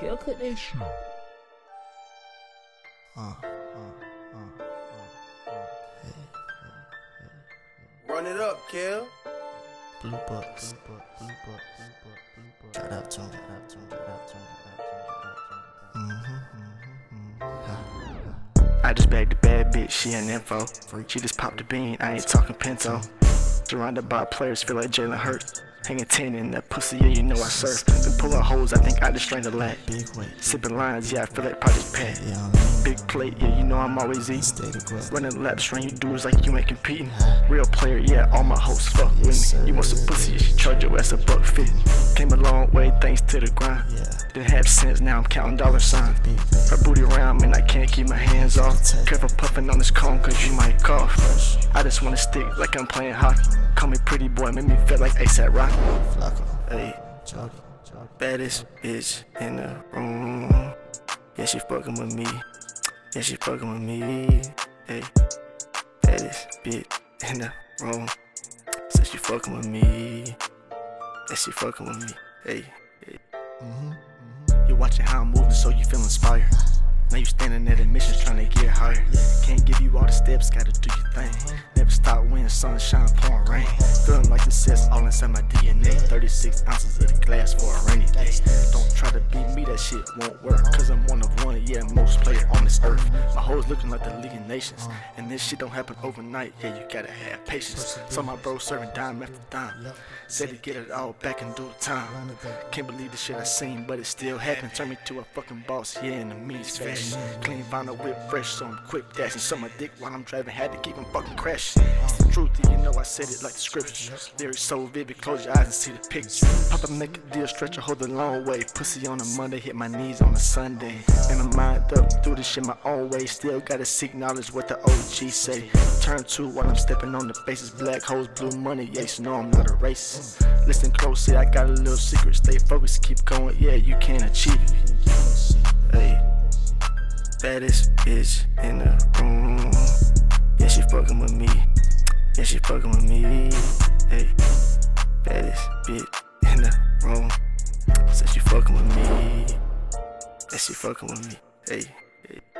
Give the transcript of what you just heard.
Kill cut that shit. Run it up, Kel. Blue Bucks. Blue Bucks. Blue Bucks. Blue Bucks. Blue Bucks. Shout out to him. Shout out to him. Mm-hmm, Shout out to him. Mm-hmm, Shout out to him. Mm-hmm. I just bagged a bad bitch, she an info. She just popped a bean, I ain't talking pinto. Surrounded by players, feel like Jalen Hurts. Hanging 10 in that pussy, yeah, you know I surf. Been pulling hoes, I think I just strained a lat. Sipping lines, yeah, I feel like Project Pat. Big plate, yeah, you know I'm always growth. Running laps, run you dudes like you ain't competing. Real player, yeah, all my hoes fuck with me. You want some pussy, you should charge your ass a buck fit. Came a to the grind. Yeah. Didn't have sense, now I'm counting dollar signs. Her booty around, man, I can't keep my hands off. Careful puffing on this cone, cause you might cough. I just wanna stick like I'm playing hockey. Call me pretty boy, make me feel like ASAP. Flacko. Hey, baddest bitch in the room. Yeah, she fucking with me. Yeah, she fucking with me. Hey, baddest bitch in the room. Said she fucking with me. Yeah, she fucking with me. Hey, Mm-hmm, mm-hmm. hey. You watching how I'm moving, so you feel inspired. Now you standing at admissions trying to get higher. Can't give you all the steps, gotta do your thing. Never stop when sunshine pouring rain. Feeling like success inside my DNA. 36 ounces of the glass for a rainy day. Don't try to beat me, that shit won't work. Cause I'm one of one, yeah, most player on this earth. My hoes looking like the League of Nations. And this shit don't happen overnight, yeah, you gotta have patience. So my bro serving dime after dime. Said to get it all back in due time. Can't believe the shit I seen, but it still happened. Turned me to a fucking boss, yeah, in the meanest fashion. Clean vinyl whip fresh, so I'm quick dashing. So my dick while I'm driving, had to keep him fucking crashing. Truth, you know I said it like the scriptures. Lyrics so vivid, close your eyes and see the picture. Pop a make a deal, stretch a hold the long way. Pussy on a Monday, hit my knees on a Sunday. And I'm mind up, do this shit my own way. Still gotta seek knowledge what the OG say. Turn two while I'm stepping on the faces. Black holes, blue money, yeah, so no, I'm not a racist. Listen closely, I got a little secret. Stay focused, keep going, yeah, you can achieve it. Hey, baddest bitch in the room. Yeah, she fucking with me. Yeah, she fucking with me. Hey, baddest bitch in the room. Said she fucking with me. Yeah, she fucking with me. Hey, hey.